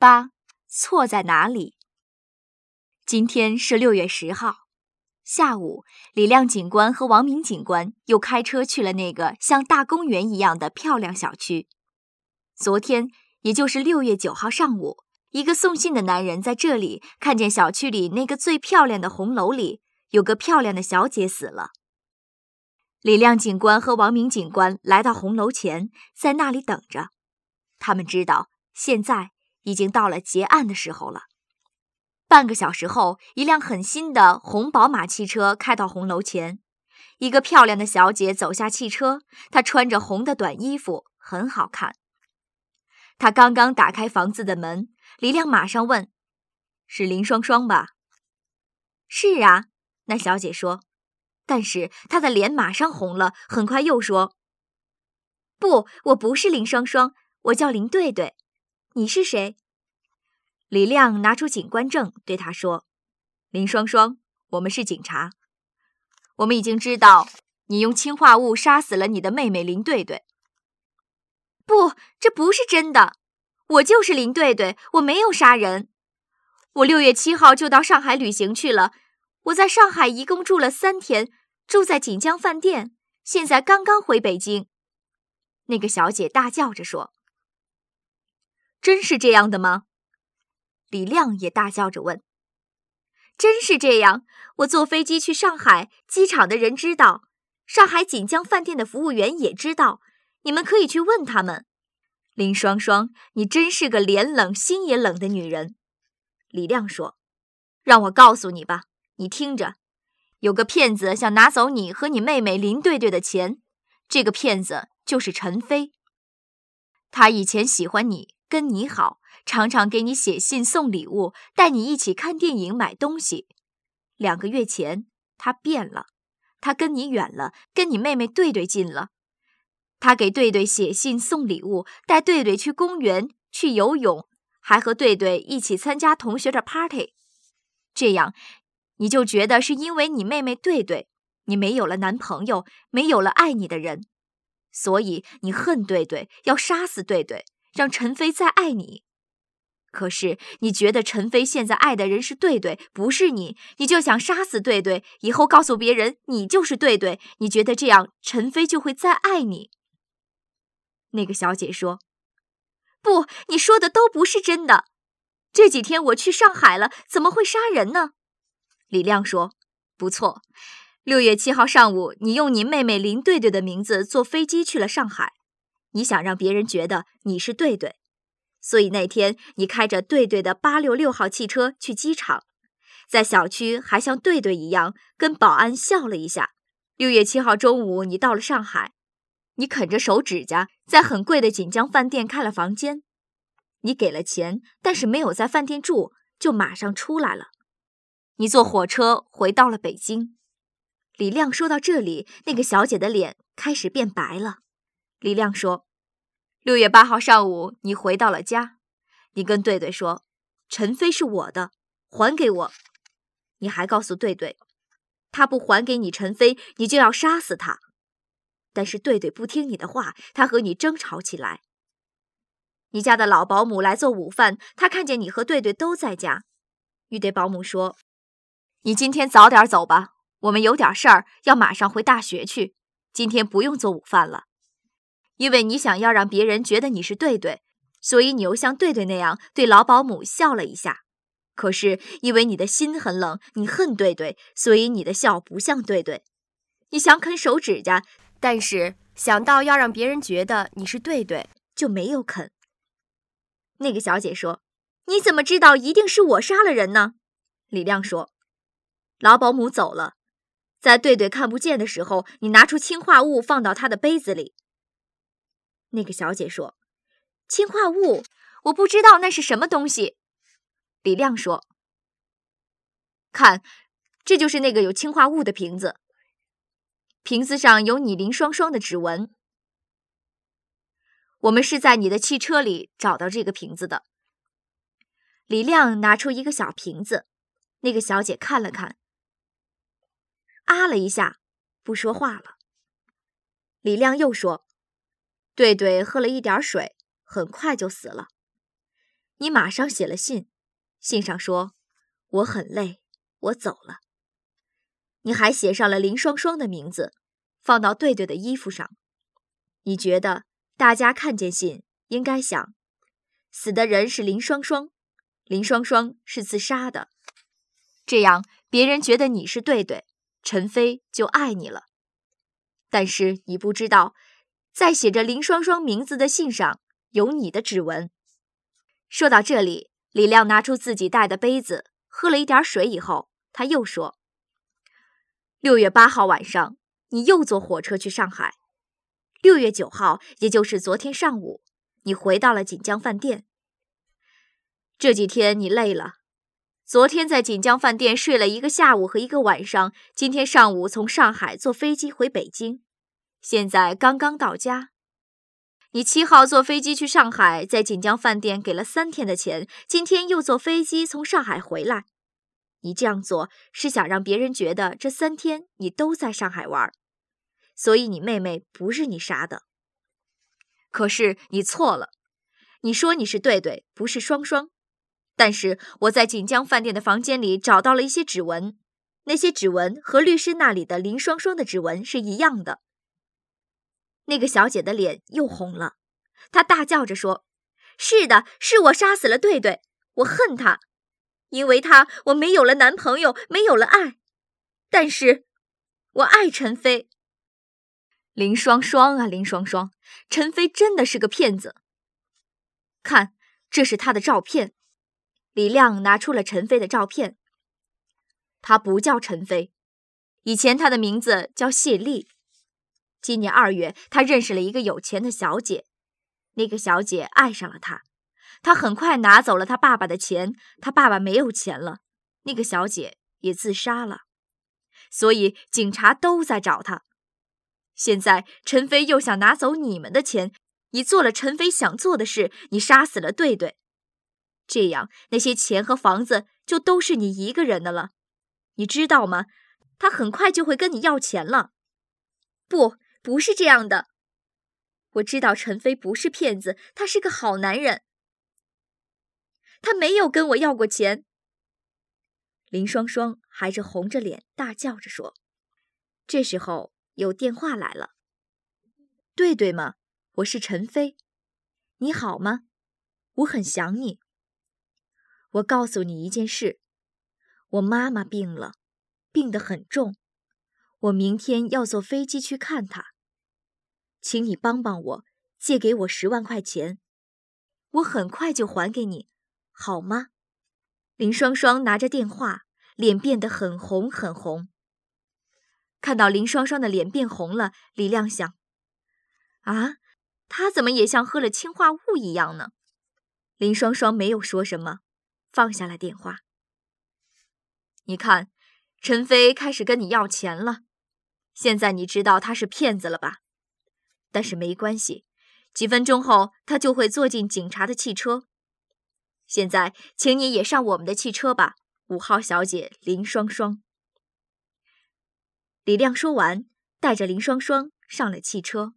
八，错在哪里？今天是六月十号下午，李亮警官和王明警官又开车去了那个像大公园一样的漂亮小区。昨天，也就是六月九号上午，一个送信的男人在这里看见小区里那个最漂亮的红楼里有个漂亮的小姐死了。李亮警官和王明警官来到红楼前，在那里等着。他们知道现在。已经到了结案的时候了。半个小时后，一辆很新的红宝马汽车开到红楼前，一个漂亮的小姐走下汽车，她穿着红的短衣服，很好看。她刚刚打开房子的门，李亮马上问：“是林双双吧？”“是啊。”那小姐说，但是她的脸马上红了，很快又说：“不，我不是林双双，我叫林对对。”你是谁？李亮拿出警官证，对他说：“林双双，我们是警察，我们已经知道你用氰化物杀死了你的妹妹林对对。”不，这不是真的，我就是林对对，我没有杀人。我六月七号就到上海旅行去了，我在上海一共住了三天，住在锦江饭店，现在刚刚回北京。那个小姐大叫着说。真是这样的吗？李亮也大叫着问：“真是这样？我坐飞机去上海，机场的人知道，上海锦江饭店的服务员也知道，你们可以去问他们。”林双双，你真是个脸冷心也冷的女人。李亮说：“让我告诉你吧，你听着，有个骗子想拿走你和你妹妹林对对的钱，这个骗子就是陈飞，他以前喜欢你。”跟你好，常常给你写信送礼物，带你一起看电影买东西。两个月前，他变了，他跟你远了，跟你妹妹对对近了。他给对对写信送礼物，带对对去公园去游泳，还和对对一起参加同学的 party。这样，你就觉得是因为你妹妹对对，你没有了男朋友，没有了爱你的人，所以你恨对对，要杀死对对。让陈飞再爱你，可是你觉得陈飞现在爱的人是对对，不是你，你就想杀死对对，以后告诉别人你就是对对，你觉得这样陈飞就会再爱你。那个小姐说：“不，你说的都不是真的。这几天我去上海了，怎么会杀人呢？”李亮说：“不错，六月七号上午，你用你妹妹林对对的名字坐飞机去了上海。”你想让别人觉得你是对对，所以那天你开着对对的八六六号汽车去机场，在小区还像对对一样跟保安笑了一下。六月七号中午，你到了上海，你啃着手指甲，在很贵的锦江饭店开了房间，你给了钱，但是没有在饭店住，就马上出来了。你坐火车回到了北京。李亮说到这里，那个小姐的脸开始变白了。李亮说：“六月八号上午，你回到了家，你跟对对说，陈飞是我的，还给我。你还告诉对对，他不还给你陈飞，你就要杀死他。但是对对不听你的话，他和你争吵起来。你家的老保姆来做午饭，他看见你和对对都在家，你对保姆说：‘你今天早点走吧，我们有点事儿，要马上回大学去，今天不用做午饭了。’”因为你想要让别人觉得你是对对，所以你又像对对那样对老保姆笑了一下。可是因为你的心很冷，你恨对对，所以你的笑不像对对。你想啃手指甲，但是想到要让别人觉得你是对对，就没有啃。那个小姐说：“你怎么知道一定是我杀了人呢？”李亮说：“老保姆走了，在对对看不见的时候，你拿出氰化物放到他的杯子里。”那个小姐说：“氰化物，我不知道那是什么东西。”李亮说：“看，这就是那个有氰化物的瓶子，瓶子上有你林双双的指纹。我们是在你的汽车里找到这个瓶子的。”李亮拿出一个小瓶子，那个小姐看了看，啊了一下，不说话了。李亮又说。对对，喝了一点水，很快就死了。你马上写了信，信上说我很累，我走了。你还写上了林双双的名字，放到对对的衣服上。你觉得大家看见信应该想，死的人是林双双，林双双是自杀的，这样别人觉得你是对对，陈飞就爱你了。但是你不知道，在写着林双双名字的信上有你的指纹。说到这里，李亮拿出自己带的杯子，喝了一点水以后，他又说：“六月八号晚上，你又坐火车去上海。六月九号，也就是昨天上午，你回到了锦江饭店。这几天你累了，昨天在锦江饭店睡了一个下午和一个晚上，今天上午从上海坐飞机回北京，现在刚刚到家。”你七号坐飞机去上海，在锦江饭店给了三天的钱，今天又坐飞机从上海回来。你这样做是想让别人觉得这三天你都在上海玩，所以你妹妹不是你杀的。可是你错了，你说你是对对，不是双双。但是我在锦江饭店的房间里找到了一些指纹，那些指纹和律师那里的林双双的指纹是一样的。那个小姐的脸又红了，她大叫着说：“是的，是我杀死了对对，我恨他，因为他我没有了男朋友，没有了爱，但是，我爱陈飞。林双双啊，林双双，陈飞真的是个骗子。看，这是他的照片。”李亮拿出了陈飞的照片。他不叫陈飞，以前他的名字叫谢丽。今年二月，他认识了一个有钱的小姐，那个小姐爱上了他，他很快拿走了他爸爸的钱，他爸爸没有钱了，那个小姐也自杀了，所以警察都在找他。现在陈飞又想拿走你们的钱，你做了陈飞想做的事，你杀死了对对，这样那些钱和房子就都是你一个人的了，你知道吗？他很快就会跟你要钱了，不。不是这样的，我知道陈飞不是骗子，他是个好男人。他没有跟我要过钱。林双双还是红着脸大叫着说：“这时候有电话来了，对对吗？我是陈飞，你好吗？我很想你。我告诉你一件事，我妈妈病了，病得很重。”我明天要坐飞机去看她，请你帮帮我，借给我十万块钱，我很快就还给你，好吗？林双双拿着电话，脸变得很红很红。看到林双双的脸变红了，李亮想：啊，他怎么也像喝了氰化物一样呢？林双双没有说什么，放下了电话。你看，陈飞开始跟你要钱了。现在你知道他是骗子了吧？但是没关系，几分钟后他就会坐进警察的汽车。现在，请你也上我们的汽车吧，五号小姐林双双。李亮说完，带着林双双上了汽车。